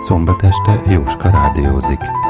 Szombat este Jóska rádiózik.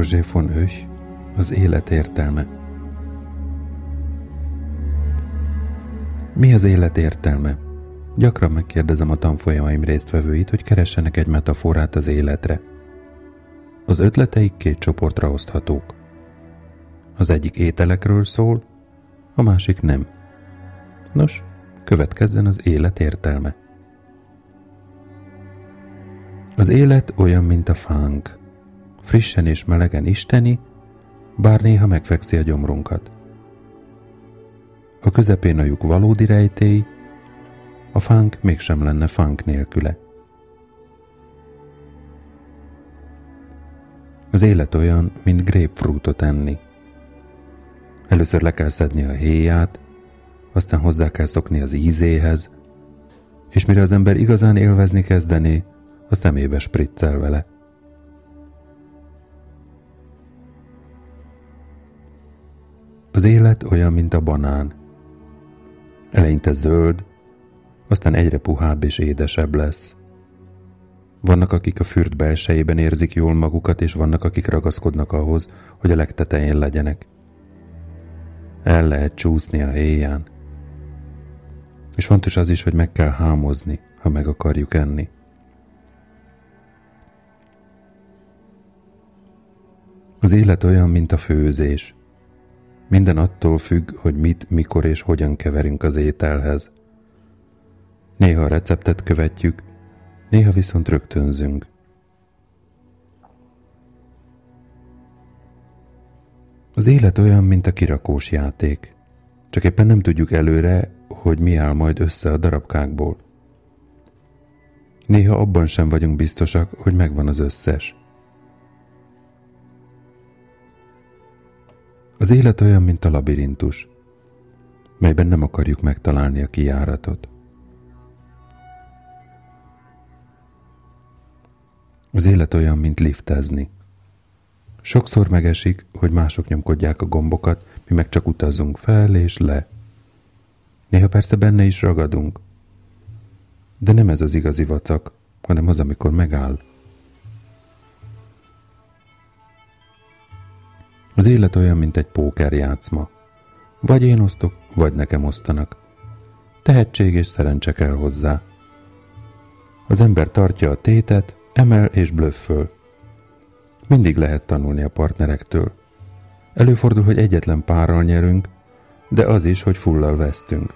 Roger von Öch, az élet értelme. Mi az élet értelme? Gyakran megkérdezem a tanfolyamaim résztvevőit, hogy keressenek egy metaforát az életre. Az ötleteik két csoportra oszthatók. Az egyik ételekről szól, a másik nem. Nos, következzen az élet értelme. Az élet olyan, mint a fánk, frissen és melegen isteni, bár néha megfekszi a gyomrunkat. A közepén a lyuk valódi rejtély, a fánk mégsem lenne fánk nélküle. Az élet olyan, mint grapefruitot enni. Először le kell szedni a héját, aztán hozzá kell szokni az ízéhez, és mire az ember igazán élvezni kezdené, a szemébe spriccel vele. Az élet olyan, mint a banán. Eleinte zöld, aztán egyre puhább és édesebb lesz. Vannak, akik a fürt belsejében érzik jól magukat, és vannak, akik ragaszkodnak ahhoz, hogy a legtetején legyenek. El lehet csúszni a héján. És fontos az is, hogy meg kell hámozni, ha meg akarjuk enni. Az élet olyan, mint a főzés. Minden attól függ, hogy mit, mikor és hogyan keverünk az ételhez. Néha a receptet követjük, néha viszont rögtönzünk. Az élet olyan, mint a kirakós játék. Csak éppen nem tudjuk előre, hogy mi áll majd össze a darabkákból. Néha abban sem vagyunk biztosak, hogy megvan az összes. Az élet olyan, mint a labirintus, melyben nem akarjuk megtalálni a kijáratot. Az élet olyan, mint liftezni. Sokszor megesik, hogy mások nyomkodják a gombokat, mi meg csak utazunk fel és le. Néha persze benne is ragadunk. De nem ez az igazi vacak, hanem az, amikor megáll. Az élet olyan, mint egy pókerjátszma. Vagy én osztok, vagy nekem osztanak. Tehetség és szerencse kell hozzá. Az ember tartja a tétet, emel és blöfföl. Mindig lehet tanulni a partnerektől. Előfordul, hogy egyetlen párral nyerünk, de az is, hogy fullal vesztünk.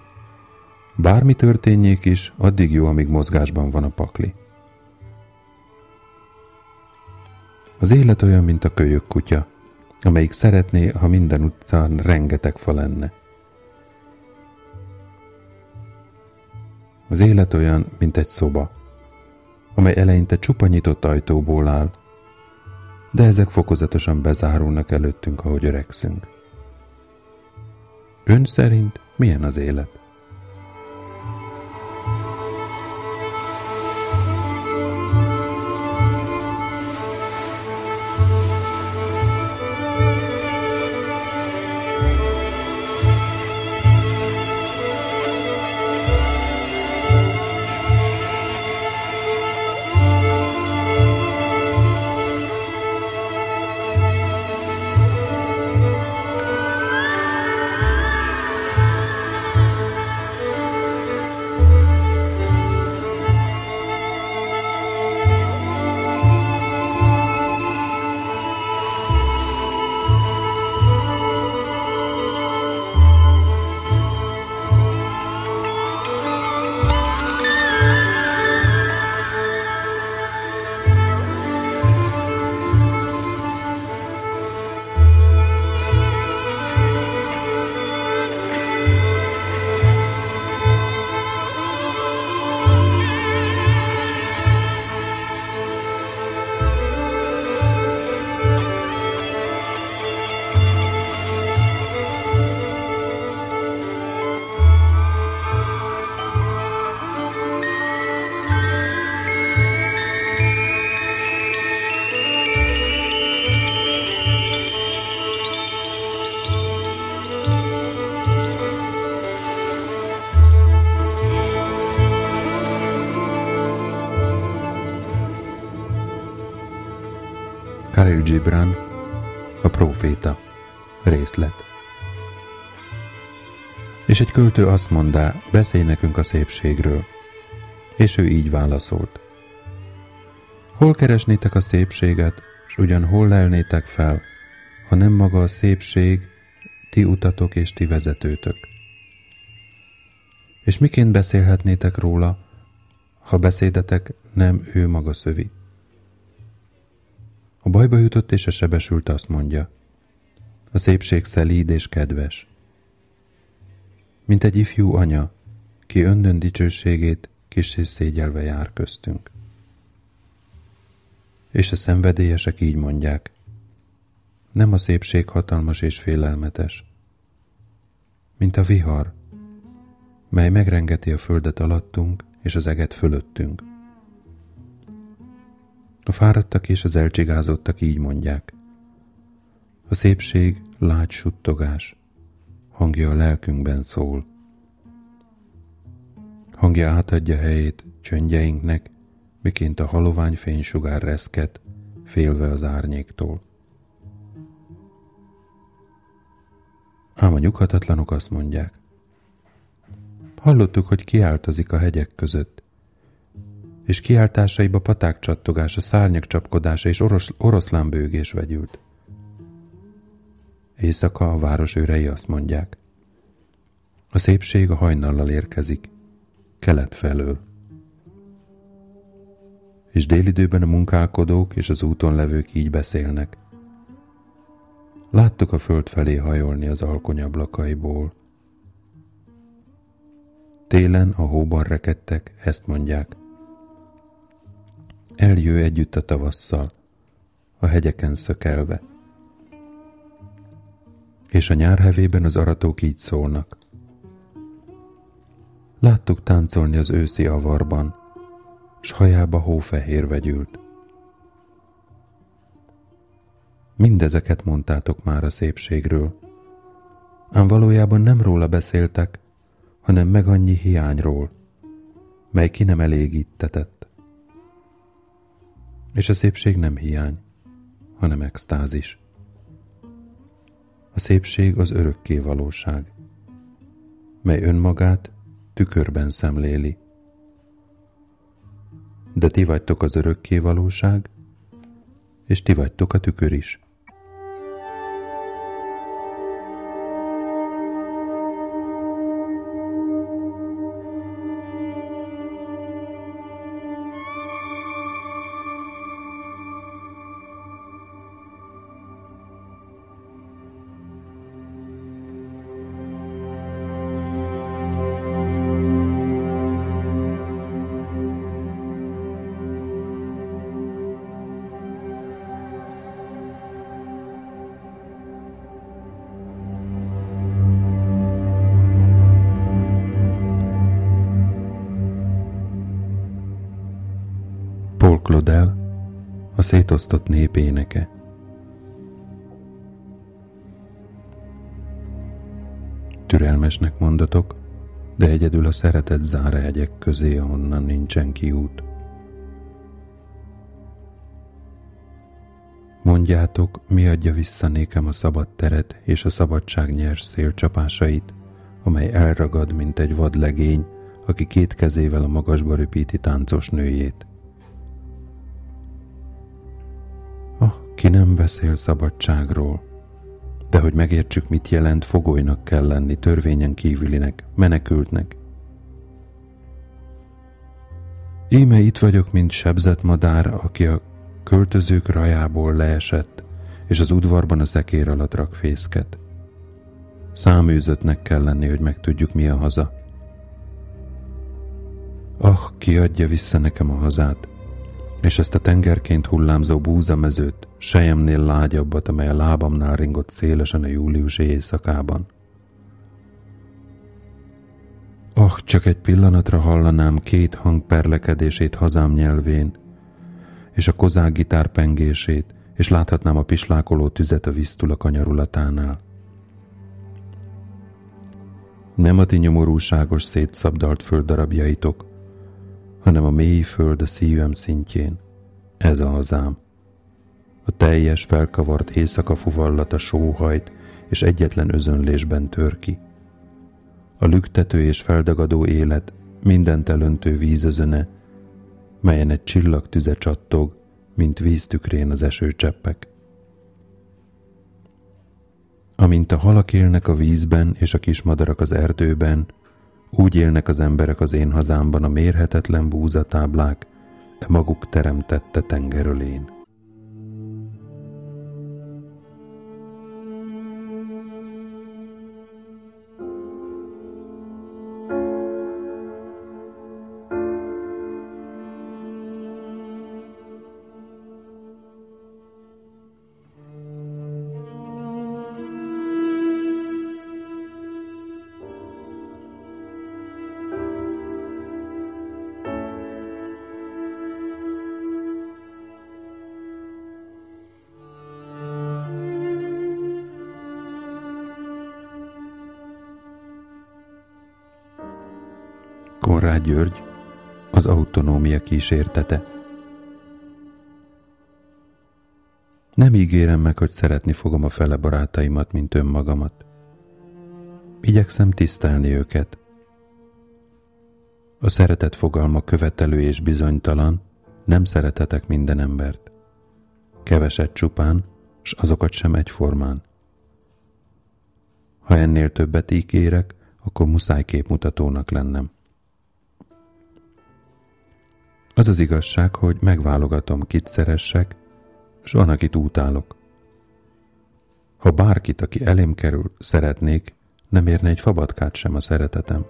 Bármi történjék is, addig jó, amíg mozgásban van a pakli. Az élet olyan, mint a kölyök kutya amelyik szeretné, ha minden utcán rengeteg fa lenne. Az élet olyan, mint egy szoba, amely eleinte csupa nyitott ajtóból áll, de ezek fokozatosan bezárulnak előttünk, ahogy öregszünk. Ön szerint milyen az élet? Khalil Gibran, a proféta, részlet. És egy költő azt mondá, beszélj nekünk a szépségről. És ő így válaszolt. Hol keresnétek a szépséget, s ugyan hol lelnétek fel, ha nem maga a szépség, ti utatok és ti vezetőtök. És miként beszélhetnétek róla, ha beszédetek nem ő maga szövi? A bajba jutott és a sebesült azt mondja, a szépség szelíd és kedves. Mint egy ifjú anya, ki öndön dicsőségét kis és szégyelve jár köztünk. És a szenvedélyesek így mondják, nem a szépség hatalmas és félelmetes, mint a vihar, mely megrengeti a földet alattunk és az eget fölöttünk. A fáradtak és az elcsigázottak így mondják. A szépség lágy suttogás, hangja a lelkünkben szól. Hangja átadja helyét csöndjeinknek, miként a halovány fénysugár reszket, félve az árnyéktól. Ám a nyughatatlanok azt mondják. Hallottuk, hogy kiáltozik a hegyek között, és kiáltásaiba paták csattogása, szárnyak csapkodása és oros, oroszlán bőgés vegyült. Éjszaka a város őrei azt mondják. A szépség a hajnallal érkezik, kelet felől. És délidőben a munkálkodók és az úton levők így beszélnek. Láttuk a föld felé hajolni az alkonyablakaiból. Télen a hóban rekedtek, ezt mondják. Eljő együtt a tavasszal, a hegyeken szökelve. És a nyárhevében az aratók így szólnak. Láttuk táncolni az őszi avarban, s hajába hófehér vegyült. Mindezeket mondtátok már a szépségről, ám valójában nem róla beszéltek, hanem meg annyi hiányról, mely ki nem elégítetett. És a szépség nem hiány, hanem extázis. A szépség az örökké valóság, mely önmagát tükörben szemléli. De ti vagytok az örökké valóság, és ti vagytok a tükör is. Szétosztott nép. Türelmesnek mondatok, de egyedül a szeretet zár hegyek közé, ahonnan nincsen kiút. Mondjátok, mi adja vissza nékem a szabad teret és a szabadság nyers szélcsapásait, amely elragad, mint egy vadlegény, aki két kezével a magasba röpíti táncos nőjét. Ki nem beszél szabadságról, de hogy megértsük, mit jelent, fogolynak kell lenni, törvényen kívülinek, menekültnek. Íme itt vagyok, mint sebzett madár, aki a költözők rajából leesett, és az udvarban a szekér alatt rak fészket. Száműzöttnek kell lenni, hogy megtudjuk, mi a haza. Ah, ki adja vissza nekem a hazát, és ezt a tengerként hullámzó búzamezőt, sejemnél lágyabbat, amely a lábamnál ringott szélesen a júliusi éjszakában. Ah, csak egy pillanatra hallanám két hang perlekedését hazám nyelvén, és a kozák gitár pengését, és láthatnám a pislákoló tüzet a víztul a kanyarulatánál. Nem a ti nyomorúságos szétszabdalt földdarabjaitok, hanem a mély föld a szívem szintjén. Ez a hazám. A teljes, felkavart éjszaka fuvallata sóhajt, és egyetlen özönlésben tör ki. A lüktető és feldagadó élet mindent elöntő vízözöne, melyen egy csillagtüze csattog, mint víztükrén az esőcseppek. Amint a halak élnek a vízben és a kismadarak az erdőben, úgy élnek az emberek az én hazámban a mérhetetlen búzatáblák, e maguk teremtette tengerölén. Konrád György, az autonómia kísértete. Nem ígérem meg, hogy szeretni fogom a fele barátaimat, mint önmagamat. Igyekszem tisztelni őket. A szeretet fogalma követelő és bizonytalan, nem szeretetek minden embert. Keveset csupán, s azokat sem egyformán. Ha ennél többet ígérek, akkor muszáj képmutatónak lennem. Az az igazság, hogy megválogatom, kit szeressek, és van, akit utálok. Ha bárkit, aki elém kerül, szeretnék, nem érne egy fabatkát sem a szeretetem.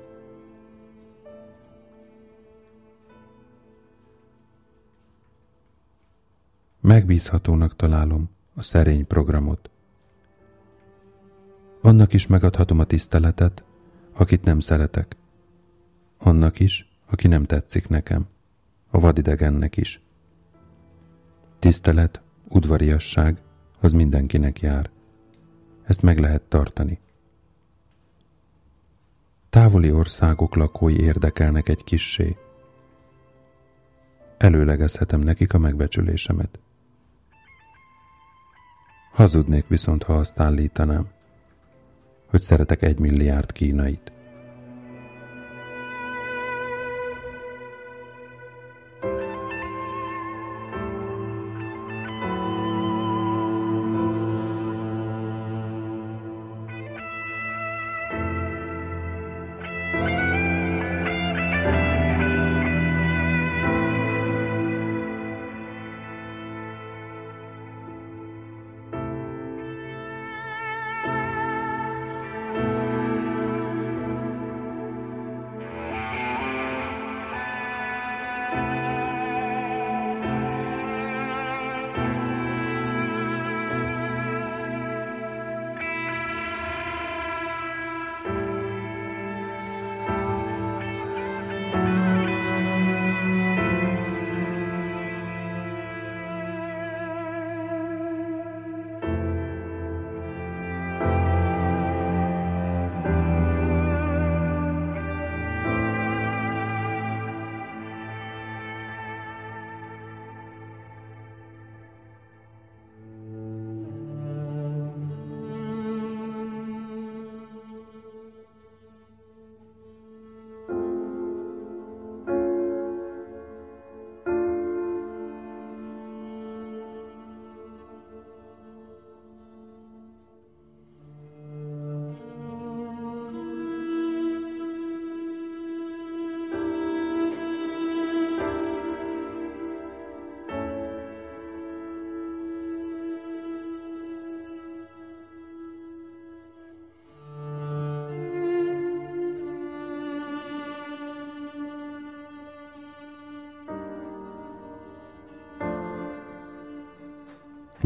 Megbízhatónak találom a szerény programot. Annak is megadhatom a tiszteletet, akit nem szeretek. Annak is, aki nem tetszik nekem a vadidegennek is. Tisztelet, udvariasság, az mindenkinek jár. Ezt meg lehet tartani. Távoli országok lakói érdekelnek egy kissé. Előlegezhetem nekik a megbecsülésemet. Hazudnék viszont, ha azt állítanám, hogy szeretek egy milliárd kínait.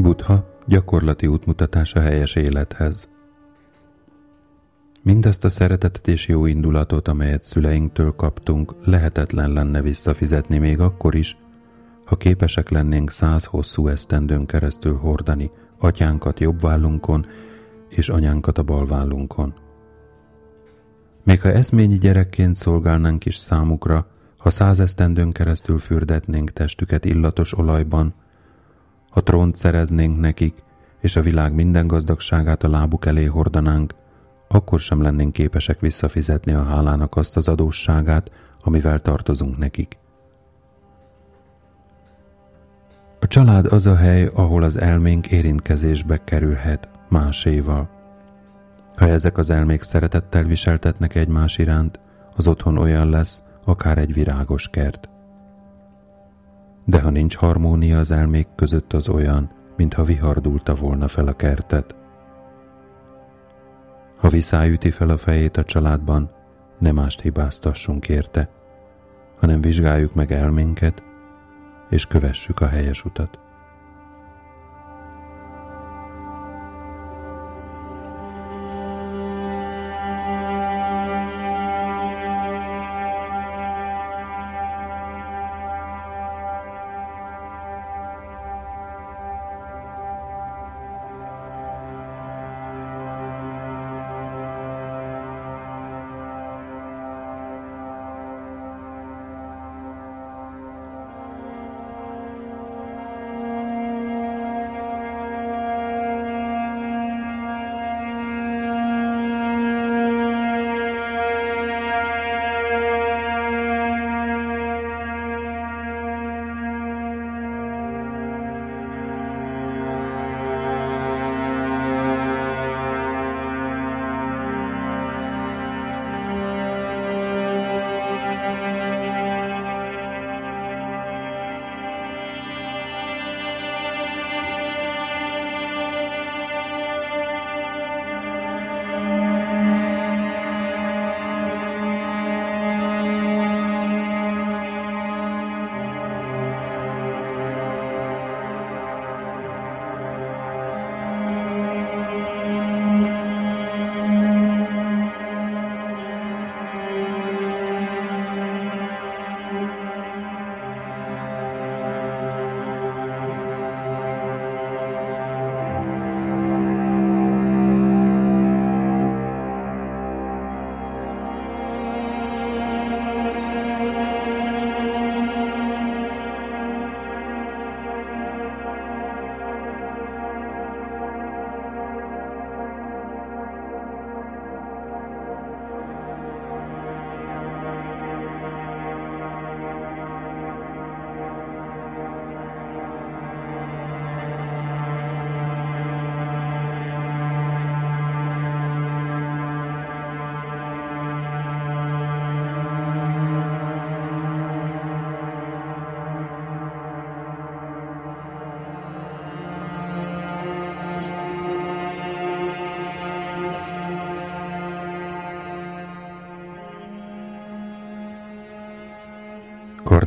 Buddha gyakorlati útmutatása helyes élethez. Mindezt a szeretetet és jó indulatot, amelyet szüleinktől kaptunk, lehetetlen lenne visszafizetni még akkor is, ha képesek lennénk száz hosszú esztendőn keresztül hordani atyánkat jobb vállunkon és anyánkat a bal vállunkon. Még ha eszményi gyerekként szolgálnánk is számukra, ha száz esztendőn keresztül fürdetnénk testüket illatos olajban, Ha trónt szereznénk nekik, és a világ minden gazdagságát a lábuk elé hordanánk, akkor sem lennénk képesek visszafizetni a hálának azt az adósságát, amivel tartozunk nekik. A család az a hely, ahol az elménk érintkezésbe kerülhet máséval. Ha ezek az elmék szeretettel viseltetnek egymás iránt, az otthon olyan lesz, akár egy virágos kert. De ha nincs harmónia az elmék között, az olyan, mintha vihardulta volna fel a kertet. Ha viszályüti fel a fejét a családban, nem mást hibáztassunk érte, hanem vizsgáljuk meg elménket, és kövessük a helyes utat.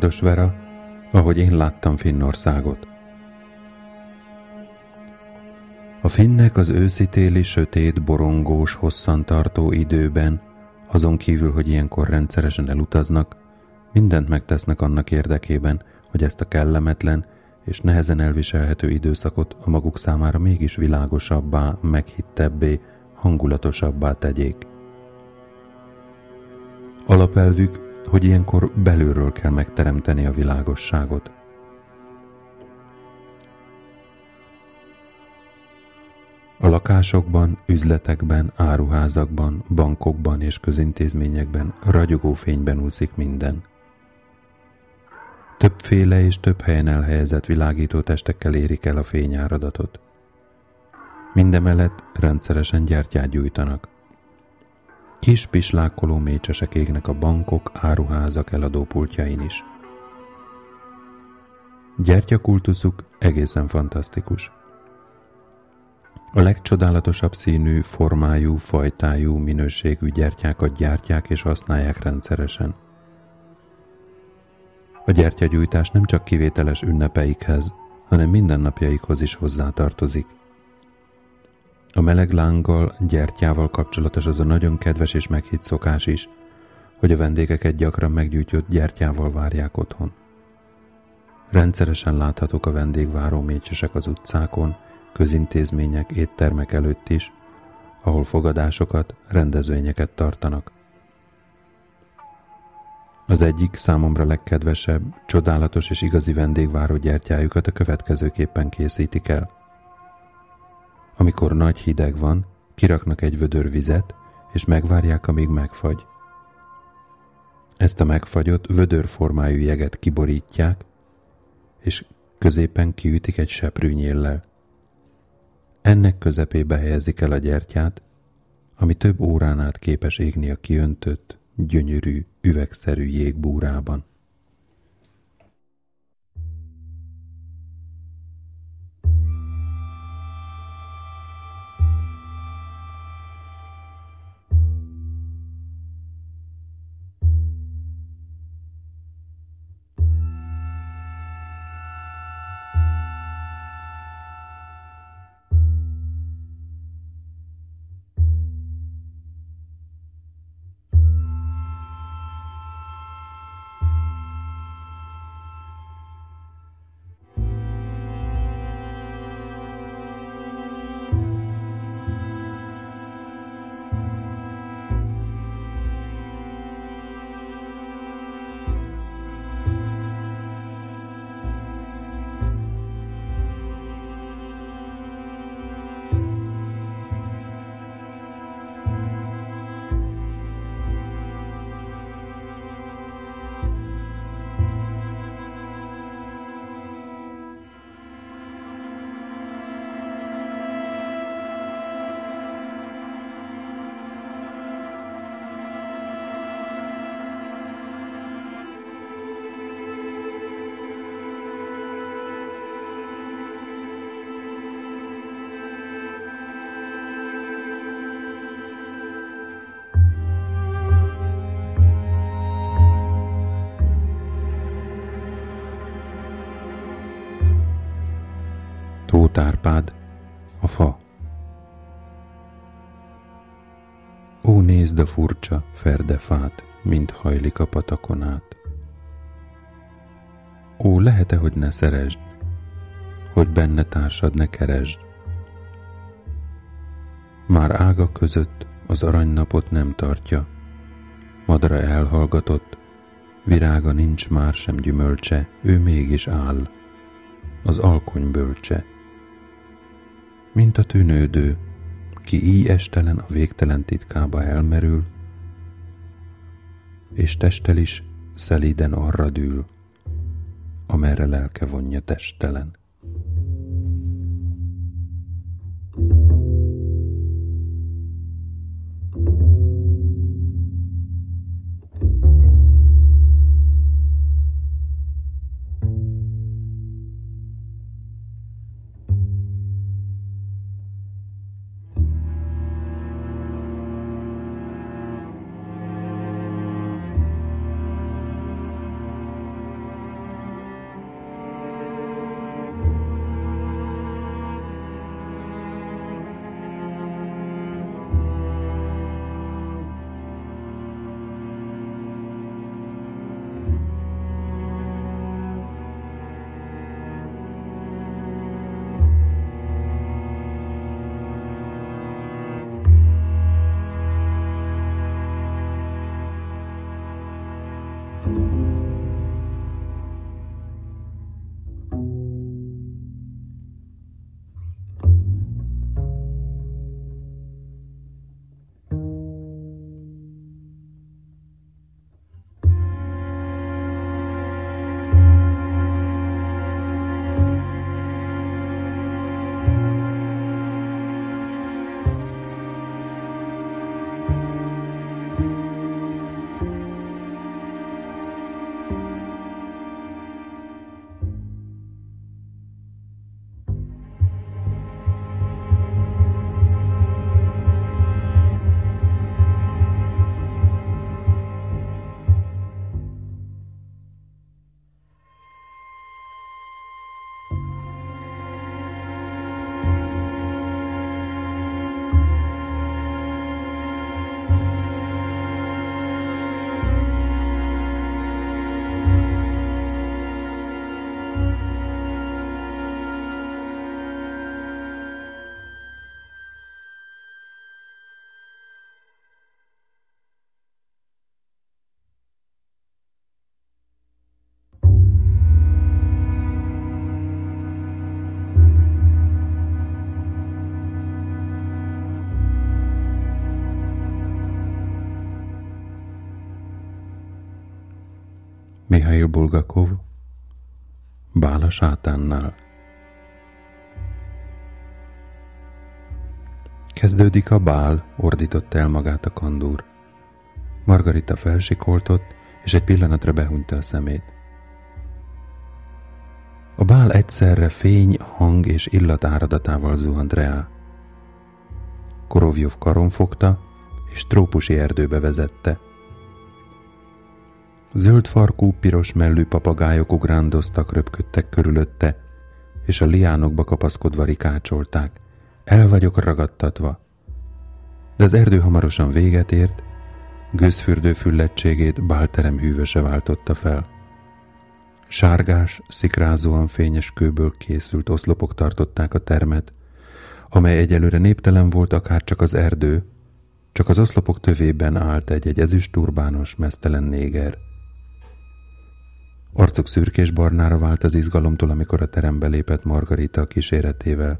Kardos Vera, ahogy én láttam Finnországot. A finnek az őszi-téli sötét, borongós, hosszantartó időben, azon kívül, hogy ilyenkor rendszeresen elutaznak, mindent megtesznek annak érdekében, hogy ezt a kellemetlen és nehezen elviselhető időszakot a maguk számára mégis világosabbá, meghittebbé, hangulatosabbá tegyék. Alapelvük hogy ilyenkor belülről kell megteremteni a világosságot. A lakásokban, üzletekben, áruházakban, bankokban és közintézményekben ragyogó fényben úszik minden. Többféle és több helyen elhelyezett világító testekkel érik el a fényáradatot. Mindemellett rendszeresen gyertyát gyújtanak. Kis pislákoló mécsesek égnek a bankok, áruházak eladópultjain is. Gyertyakultuszuk egészen fantasztikus. A legcsodálatosabb színű, formájú, fajtájú, minőségű gyertyákat gyártják és használják rendszeresen. A gyertyagyújtás nem csak kivételes ünnepeikhez, hanem mindennapjaikhoz is hozzátartozik – a meleg lánggal, gyertyával kapcsolatos az a nagyon kedves és meghitt szokás is, hogy a vendégeket gyakran meggyújtott gyertyával várják otthon. Rendszeresen láthatók a vendégváró mécsesek az utcákon, közintézmények, éttermek előtt is, ahol fogadásokat, rendezvényeket tartanak. Az egyik számomra legkedvesebb, csodálatos és igazi vendégváró gyertyájukat a következőképpen készítik el. Amikor nagy hideg van, kiraknak egy vödör vizet, és megvárják, amíg megfagy. Ezt a megfagyott, vödörformájú jeget kiborítják, és középen kiütik egy seprűnyéllel. Ennek közepébe helyezik el a gyertyát, ami több órán át képes égni a kiöntött, gyönyörű, üvegszerű jégbúrában. Tóth a fa. Ó, nézd a furcsa ferdefát, mint hajlik a patakon át. Ó, lehet-e, hogy ne szeresd, hogy benne társad ne keresd? Már ága között az aranynapot nem tartja, madara elhallgatott, virága nincs már sem gyümölcse, ő mégis áll, az alkony bölcse mint a tűnődő, ki így estelen a végtelen titkába elmerül, és testel is szelíden arra dől, amerre lelke vonja testelen. Mihail Bulgakov, Bála sátánnál. Kezdődik a bál, ordította el magát a kandúr. Margarita felsikoltott, és egy pillanatra behunyta a szemét. A bál egyszerre fény, hang és illat áradatával zuhant rá. Korovjov karon fogta, és trópusi erdőbe vezette. Zöld farkú, piros mellű papagájok ugrándoztak, röpködtek körülötte, és a liánokba kapaszkodva rikácsolták. El vagyok ragadtatva. De az erdő hamarosan véget ért, gőzfürdő füllettségét bálterem hűvöse váltotta fel. Sárgás, szikrázóan fényes kőből készült oszlopok tartották a termet, amely egyelőre néptelen volt akár csak az erdő, csak az oszlopok tövében állt egy-egy ezüsturbános, mesztelen néger. Arcuk szürkés barnára vált az izgalomtól, amikor a terembe lépett Margarita a kíséretével,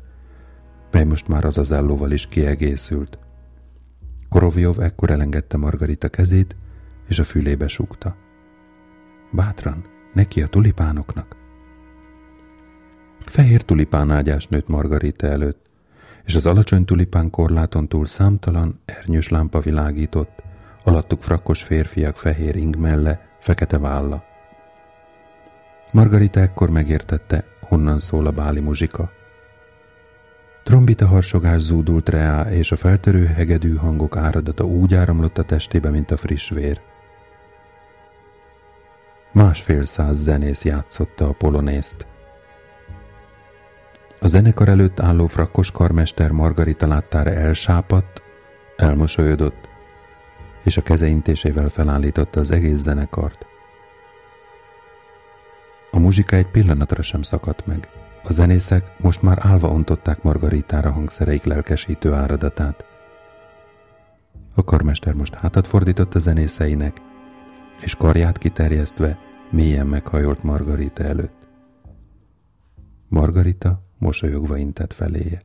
mely most már az az ellóval is kiegészült. Korovjov ekkor elengedte Margarita kezét, és a fülébe súgta. Bátran, neki a tulipánoknak. Fehér tulipán ágyás nőtt Margarita előtt, és az alacsony tulipán korláton túl számtalan, ernyős lámpa világított, alattuk frakkos férfiak fehér ing melle, fekete válla. Margarita ekkor megértette, honnan szól a báli muzsika. Trombita harsogás zúdult reá, és a feltörő hegedű hangok áradata úgy áramlott a testébe, mint a friss vér. Másfél száz zenész játszotta a polonészt. A zenekar előtt álló frakkos karmester Margarita láttára elsápadt, elmosolyodott, és a kezeintésével felállította az egész zenekart. Muzsika egy pillanatra sem szakadt meg. A zenészek most már álva ontották Margaritára hangszereik lelkesítő áradatát. A karmester most hátat fordított a zenészeinek, és karját kiterjesztve mélyen meghajolt Margarita előtt. Margarita mosolyogva intett feléje.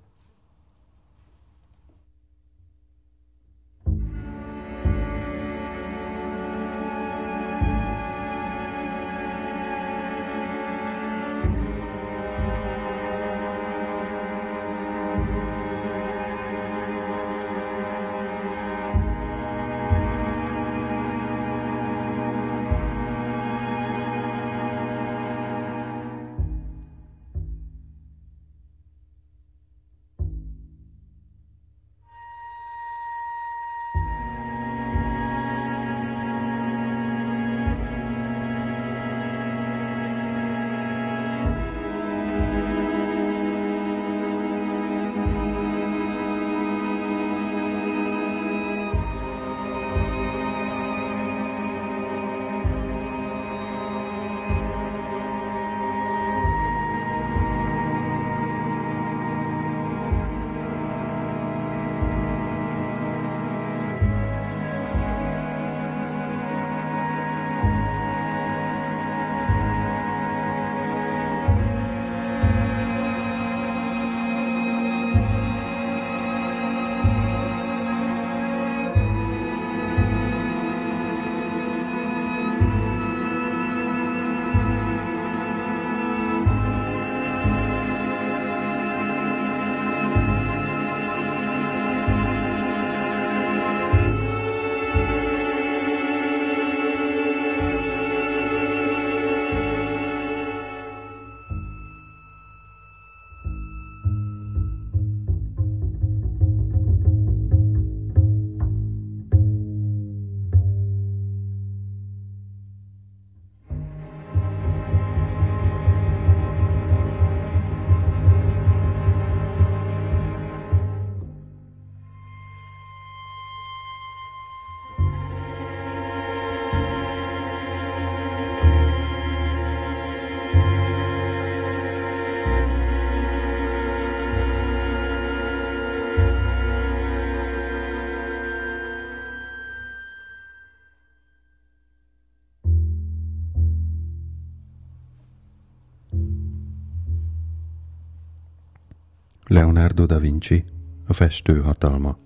Leonardo da Vinci, a festő hatalma.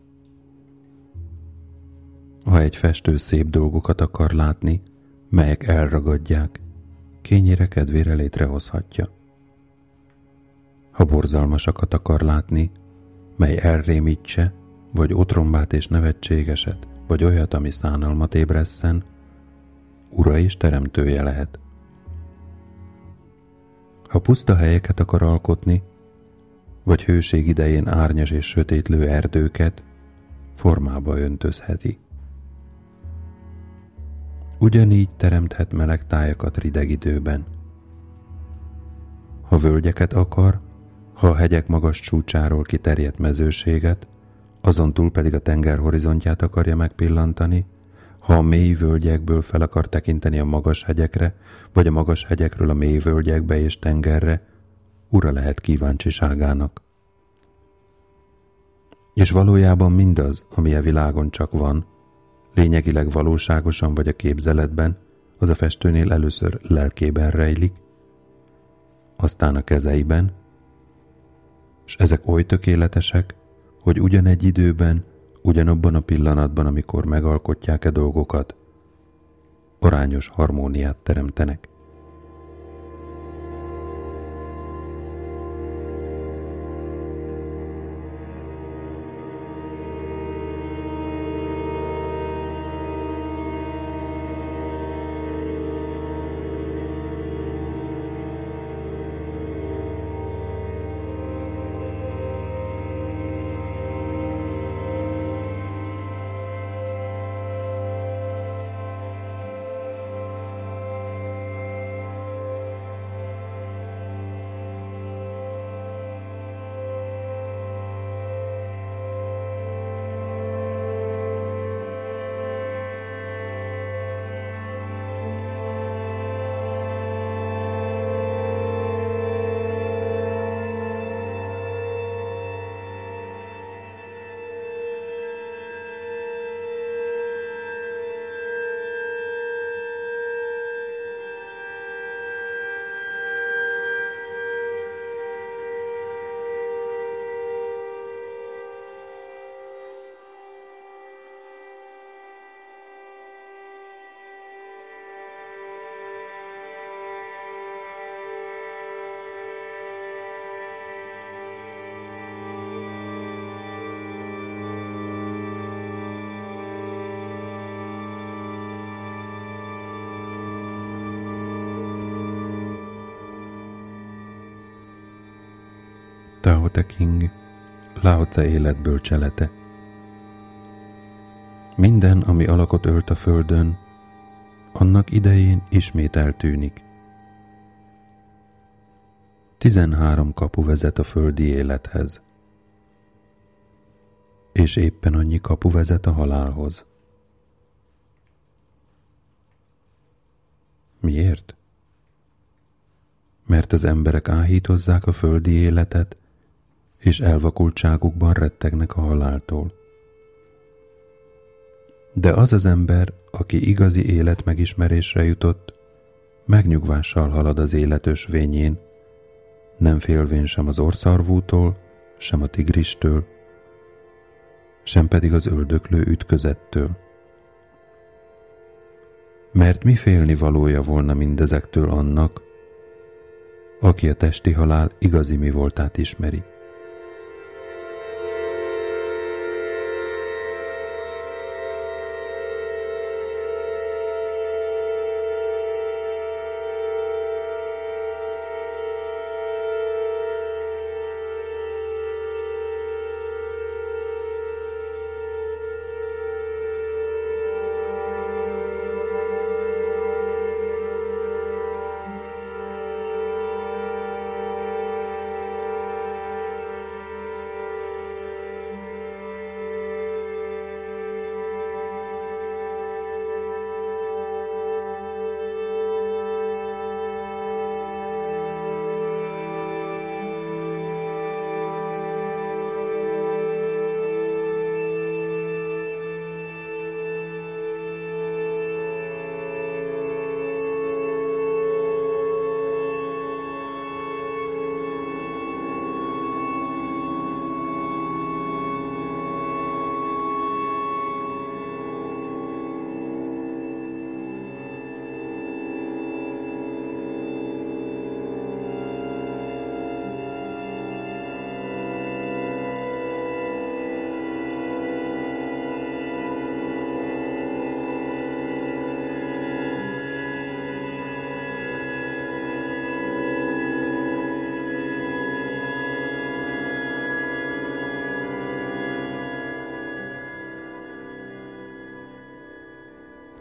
Ha egy festő szép dolgokat akar látni, melyek elragadják, kényére kedvére létrehozhatja. Ha borzalmasakat akar látni, mely elrémítse, vagy otrombát és nevetségeset, vagy olyat, ami szánalmat ébresszen, ura és teremtője lehet. Ha puszta helyeket akar alkotni, vagy hőség idején árnyas és sötétlő erdőket, formába öntözheti. Ugyanígy teremthet meleg tájakat rideg időben. Ha völgyeket akar, ha a hegyek magas csúcsáról kiterjedt mezőséget, azon túl pedig a tenger horizontját akarja megpillantani, ha a mély völgyekből fel akar tekinteni a magas hegyekre, vagy a magas hegyekről a mély völgyekbe és tengerre, ura lehet kíváncsiságának. És valójában mindaz, ami a világon csak van, lényegileg valóságosan vagy a képzeletben, az a festőnél először lelkében rejlik, aztán a kezeiben, és ezek oly tökéletesek, hogy ugyanegy időben, ugyanabban a pillanatban, amikor megalkotják-e dolgokat, arányos harmóniát teremtenek. Tao Te King, Lao Tse életből cselete. Minden, ami alakot ölt a földön, annak idején ismét eltűnik. Tizenhárom kapu vezet a földi élethez, és éppen annyi kapu vezet a halálhoz. Miért? Mert az emberek áhítozzák a földi életet, és elvakultságukban rettegnek a haláltól. De az az ember, aki igazi élet megismerésre jutott, megnyugvással halad az élet ösvényén, nem félvén sem az orszarvútól, sem a tigristől, sem pedig az öldöklő ütközettől. Mert mi félni valója volna mindezektől annak, aki a testi halál igazi mi voltát ismeri.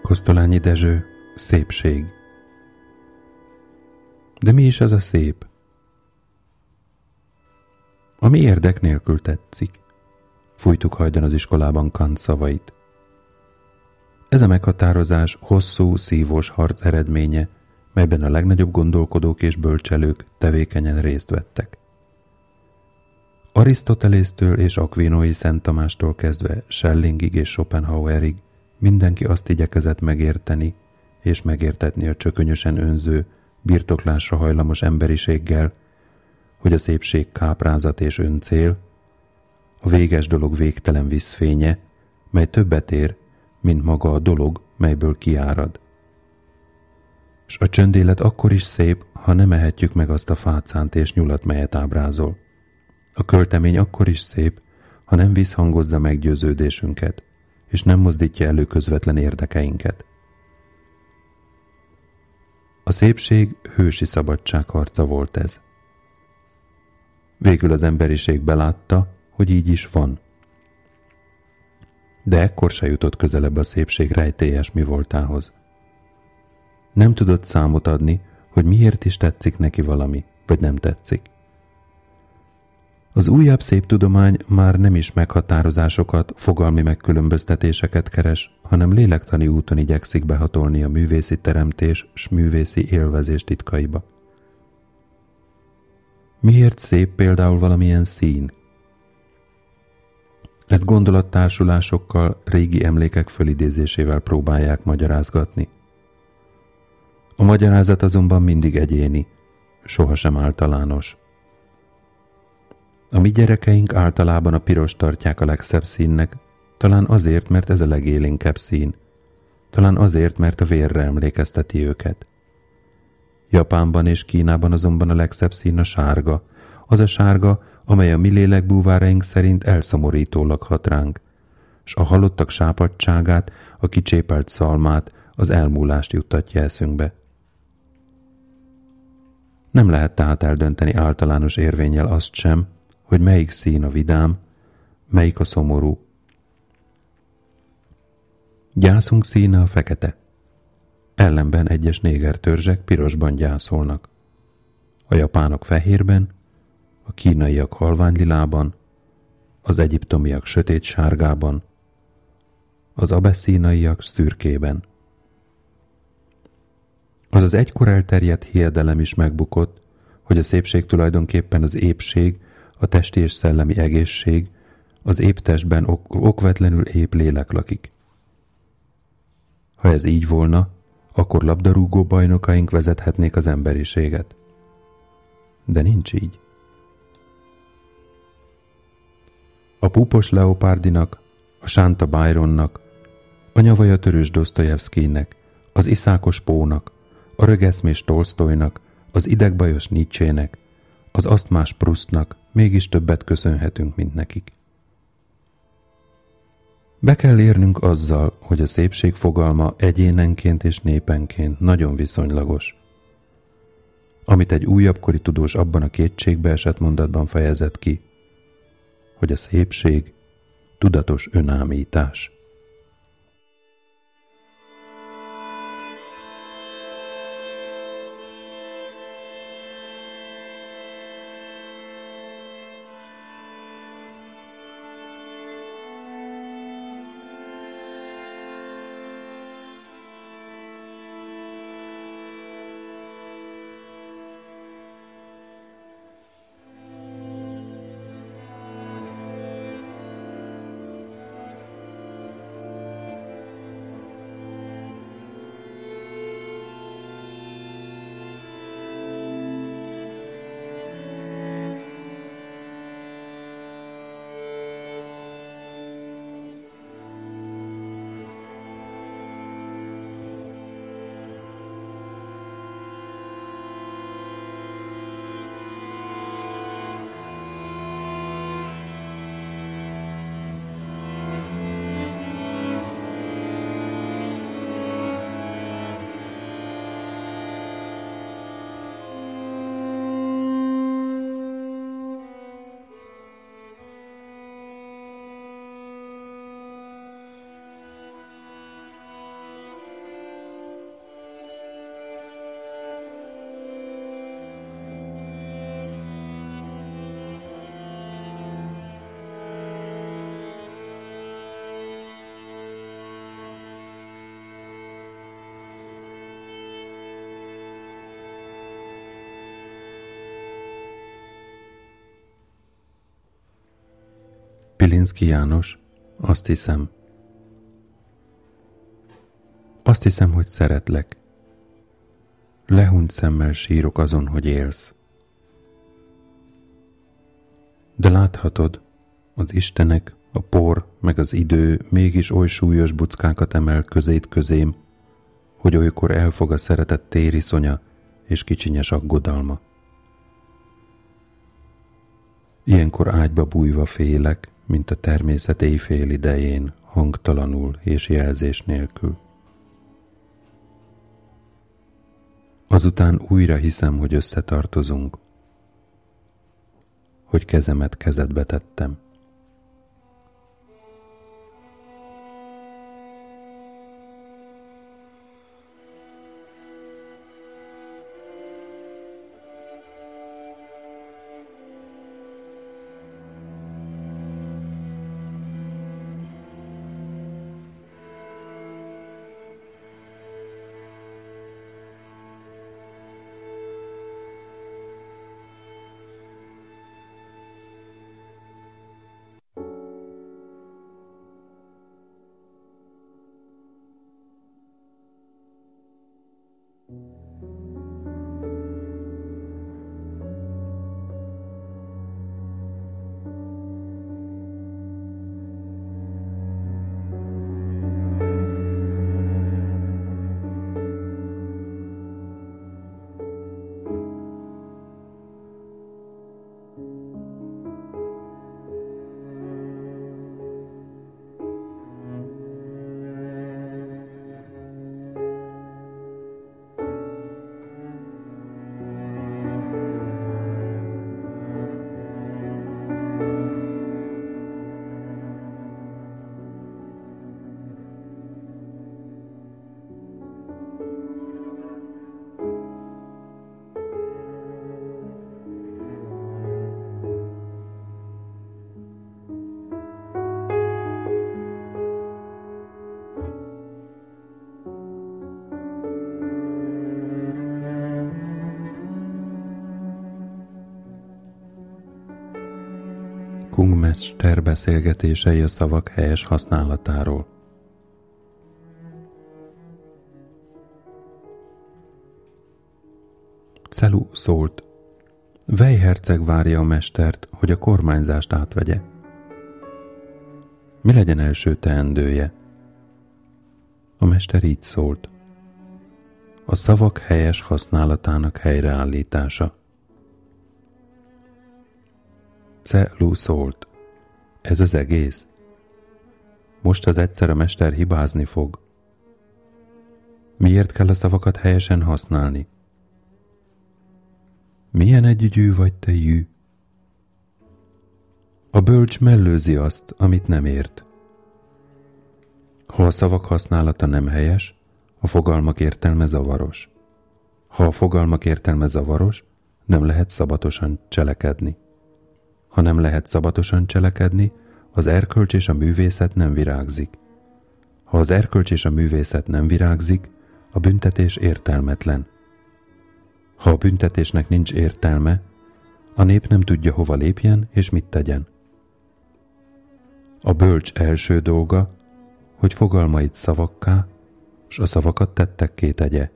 Kosztolányi Dezső, szépség. De mi is az a szép? Ami érdek nélkül tetszik. Fújtuk hajdan az iskolában Kant szavait. Ez a meghatározás hosszú, szívós harc eredménye, melyben a legnagyobb gondolkodók és bölcselők tevékenyen részt vettek. Arisztotelésztől és Aquinoi Szent Tamástól kezdve Schellingig és Schopenhauerig mindenki azt igyekezett megérteni és megértetni a csökönyösen önző, birtoklásra hajlamos emberiséggel, hogy a szépség káprázat és öncél, a véges dolog végtelen vízfénye, mely többet ér, mint maga a dolog, melyből kiárad. És a csöndélet akkor is szép, ha nem ehetjük meg azt a fácánt és nyulat, melyet ábrázol. A költemény akkor is szép, ha nem visszhangozza meggyőződésünket, és nem mozdítja elő közvetlen érdekeinket. A szépség hősi szabadságharca volt ez. Végül az emberiség belátta, hogy így is van. De ekkor se jutott közelebb a szépség rejtélyes mi voltához. Nem tudott számot adni, hogy miért is tetszik neki valami, vagy nem tetszik. Az újabb szép tudomány már nem is meghatározásokat, fogalmi megkülönböztetéseket keres, hanem lélektani úton igyekszik behatolni a művészi teremtés s művészi élvezés titkaiba. Miért szép például valamilyen szín? Ezt gondolattársulásokkal, régi emlékek fölidézésével próbálják magyarázgatni. A magyarázat azonban mindig egyéni, sohasem általános. A mi gyerekeink általában a piros tartják a legszebb színnek, talán azért, mert ez a legélénkebb szín, talán azért, mert a vérre emlékezteti őket. Japánban és Kínában azonban a legszebb szín a sárga, az a sárga, amely a mi lélekbúváraink szerint elszomorítólag hat ránk, s a halottak sápadságát, a kicsépelt szalmát, az elmúlást juttatja eszünkbe. Nem lehet tehát eldönteni általános érvényel azt sem, hogy melyik szín a vidám, melyik a szomorú. Gyászunk színe a fekete. Ellenben egyes néger törzsek pirosban gyászolnak. A japánok fehérben, a kínaiak halványlilában, az egyiptomiak sötét sárgában, az abeszínaiak szürkében. Az az egykor elterjedt hiedelem is megbukott, hogy a szépség tulajdonképpen az épség, a testi és szellemi egészség, az épp testben ok- okvetlenül épp lélek lakik. Ha ez így volna, akkor labdarúgó bajnokaink vezethetnék az emberiséget. De nincs így. A púpos Leopárdinak, a Sánta Byronnak, a nyavaja törős Dostoyevskynek, az iszákos Pónak, a rögeszmés Tolstoynak, az idegbajos Nietzsének, az asztmás Prusztnak mégis többet köszönhetünk, mint nekik. Be kell érnünk azzal, hogy a szépség fogalma egyénenként és népenként nagyon viszonylagos. Amit egy újabbkori tudós abban a kétségbe esett mondatban fejezett ki, hogy a szépség tudatos önámítás. Pilinszki János, azt hiszem. Azt hiszem, hogy szeretlek. Lehunyt szemmel sírok azon, hogy élsz. De láthatod, az Istenek, a por, meg az idő mégis oly súlyos buckákat emel közét közém, hogy olykor elfog a szeretett tériszonya és kicsinyes aggodalma. Ilyenkor ágyba bújva félek, mint a természet éjfél idején, hangtalanul és jelzés nélkül. Azután újra hiszem, hogy összetartozunk, hogy kezemet kezedbe tettem. Kungmester beszélgetései a szavak helyes használatáról. Celu szólt. Vej herceg várja a mestert, hogy a kormányzást átvegye. Mi legyen első teendője? A mester így szólt. A szavak helyes használatának helyreállítása. Celu szólt. Ez az egész? Most az egyszer a mester hibázni fog. Miért kell a szavakat helyesen használni? Milyen együgyű vagy te jű? A bölcs mellőzi azt, amit nem ért. Ha a szavak használata nem helyes, a fogalmak értelme zavaros. Ha a fogalmak értelme zavaros, nem lehet szabatosan cselekedni. Ha nem lehet szabatosan cselekedni, az erkölcs és a művészet nem virágzik. Ha az erkölcs és a művészet nem virágzik, a büntetés értelmetlen. Ha a büntetésnek nincs értelme, a nép nem tudja hova lépjen és mit tegyen. A bölcs első dolga, hogy fogalmait szavakká, s a szavakat tettekké tegye.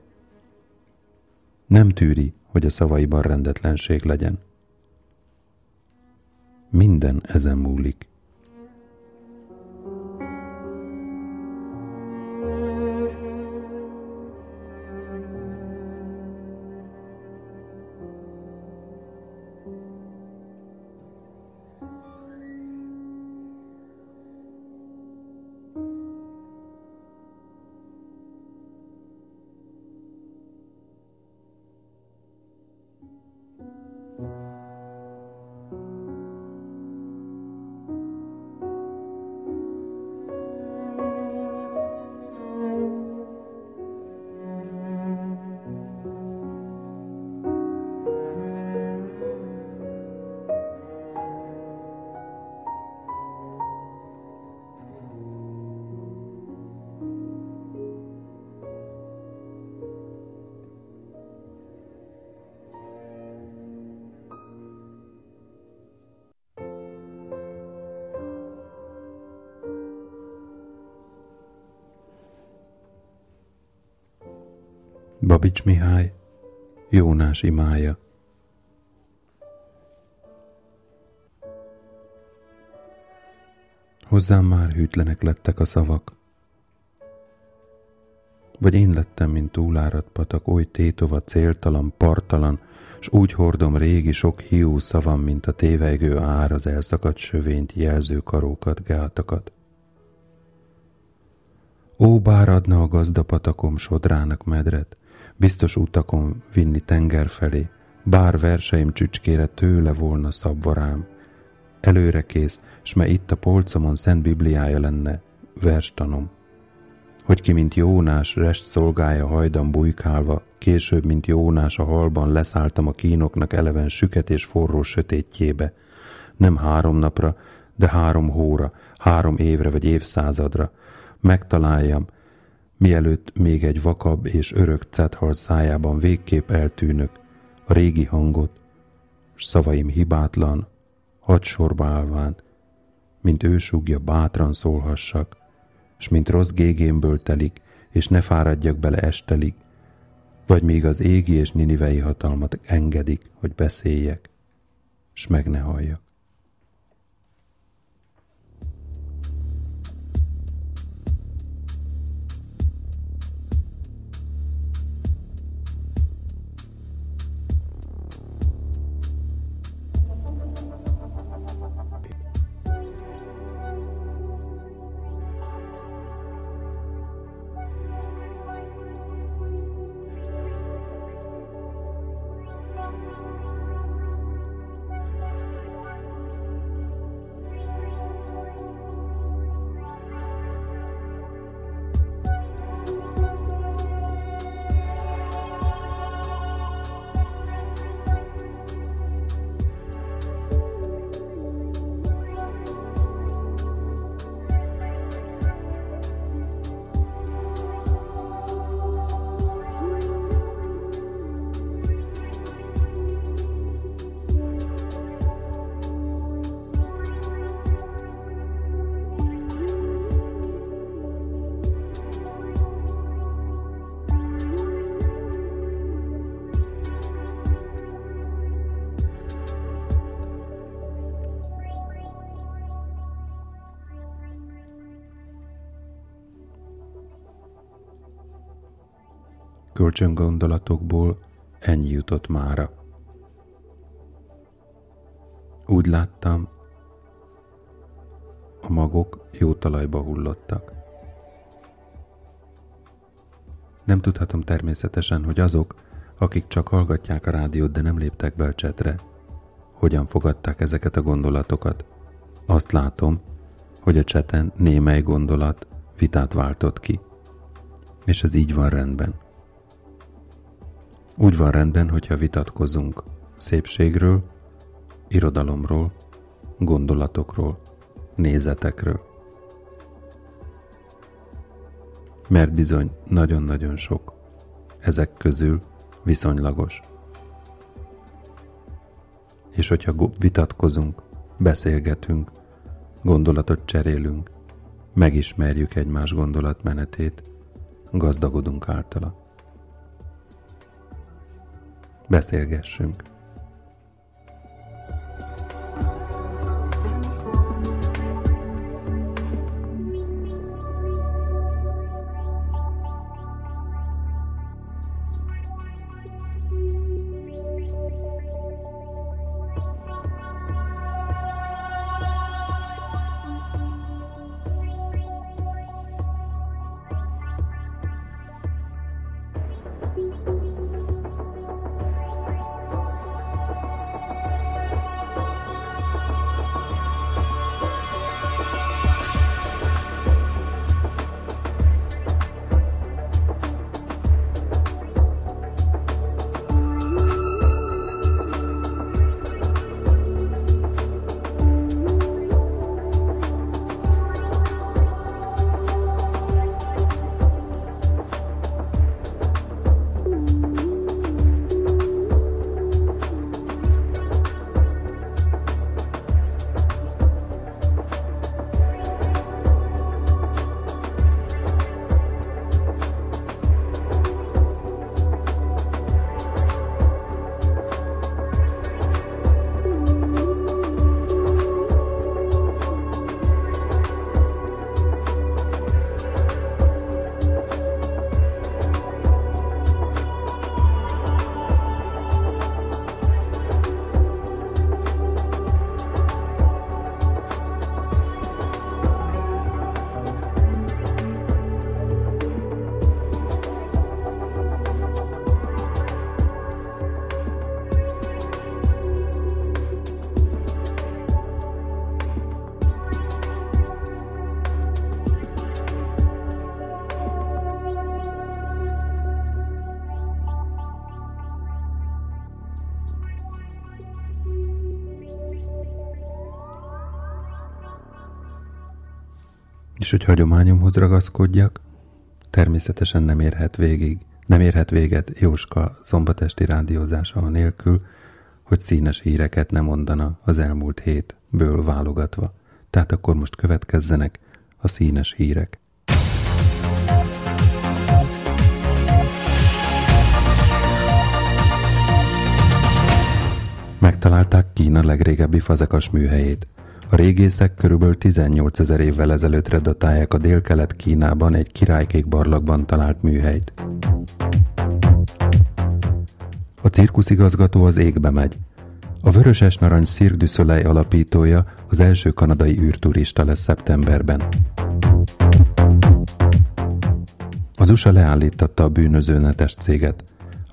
Nem tűri, hogy a szavaiban rendetlenség legyen. Minden ezen múlik. Babics Mihály, Jónás imája. Hozzám már hűtlenek lettek a szavak. Vagy én lettem, mint túláradt patak, oly tétova, céltalan, partalan, s úgy hordom régi sok hiú szavam, mint a tévejgő ár az elszakadt sövényt jelző karókat, gátakat. Ó, bár adna a gazdapatakom sodrának medret, biztos utakon vinni tenger felé, bár verseim csücskére tőle volna szabva rám. Előre kész, s me itt a polcomon szent bibliája lenne, verstanom. Hogy ki, mint Jónás, rest szolgája hajdan bujkálva, később, mint Jónás a halban leszálltam a kínoknak eleven süket és forró sötétjébe. Nem három napra, de három hóra, három évre vagy évszázadra. Megtaláljam, mielőtt még egy vakab és örök cethal szájában végképp eltűnök, a régi hangot, s szavaim hibátlan, hadsorba állván, mint ő súgja, bátran szólhassak, s mint rossz gégémből telik, és ne fáradjak bele estelig, vagy még az égi és ninivei hatalmat engedik, hogy beszéljek, s meg ne halljak. Kölcsöngondolatokból ennyi jutott mára. Úgy láttam, a magok jó talajba hullottak. Nem tudhatom természetesen, hogy azok, akik csak hallgatják a rádiót, de nem léptek be a csetre, hogyan fogadták ezeket a gondolatokat. Azt látom, hogy a cseten némely gondolat vitát váltott ki. És ez így van rendben. Úgy van rendben, hogyha vitatkozunk szépségről, irodalomról, gondolatokról, nézetekről. Mert bizony nagyon-nagyon sok ezek közül viszonylagos. És hogyha vitatkozunk, beszélgetünk, gondolatot cserélünk, megismerjük egymás gondolatmenetét, gazdagodunk általa beszélgessünk. Hogy hagyományomhoz ragaszkodjak, természetesen nem érhet végig, nem érhet véget Jóska szombatesti rádiózása nélkül, hogy színes híreket nem mondana az elmúlt hétből válogatva. Tehát akkor most következzenek a színes hírek. Megtalálták Kína legrégebbi fazekas műhelyét. A régészek körülbelül 18 ezer évvel ezelőttre datálják a délkelet Kínában egy királykék barlagban talált műhelyt. A cirkuszigazgató az égbe megy. A Vöröses Narancs Cirque du alapítója az első kanadai űrturista lesz szeptemberben. Az USA leállította a bűnöző netes céget.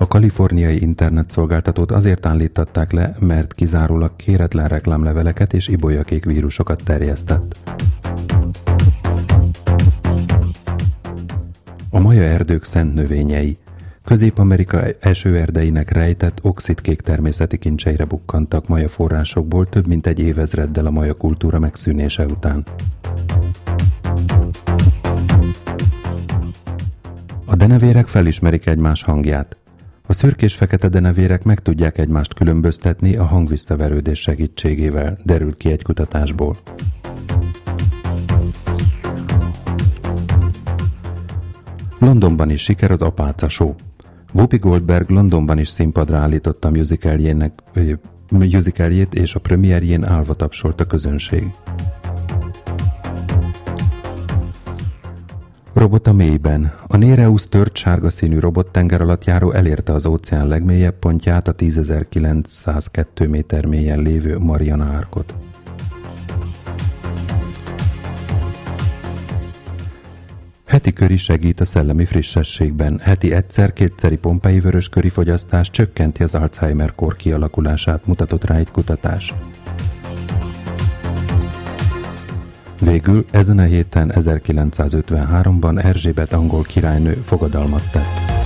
A kaliforniai internetszolgáltatót azért állították le, mert kizárólag kéretlen reklámleveleket és ibolyakék vírusokat terjesztett. A maja erdők szent növényei. Közép-Amerika esőerdeinek rejtett oxidkék természeti kincseire bukkantak maja forrásokból több mint egy évezreddel a maja kultúra megszűnése után. A denevérek felismerik egymás hangját. A szürkés-fekete denevérek meg tudják egymást különböztetni a hangvisszaverődés segítségével, derült ki egy kutatásból. Londonban is siker az Apáca Show. Whoopi Goldberg Londonban is színpadra állította musicaljének, musicaljét, és a premierjén állva tapsolt a közönség. Robot a mélyben. A Nereus tört sárga színű robot tenger alatt járó elérte az óceán legmélyebb pontját, a 10.902 méter mélyen lévő Mariana árkot. Heti köri segít a szellemi frissességben. Heti egyszer-kétszeri pompei vörös köri fogyasztás csökkenti az Alzheimer-kor kialakulását, mutatott rá egy kutatás. Végül ezen a héten 1953-ban Erzsébet angol királynő fogadalmat tett.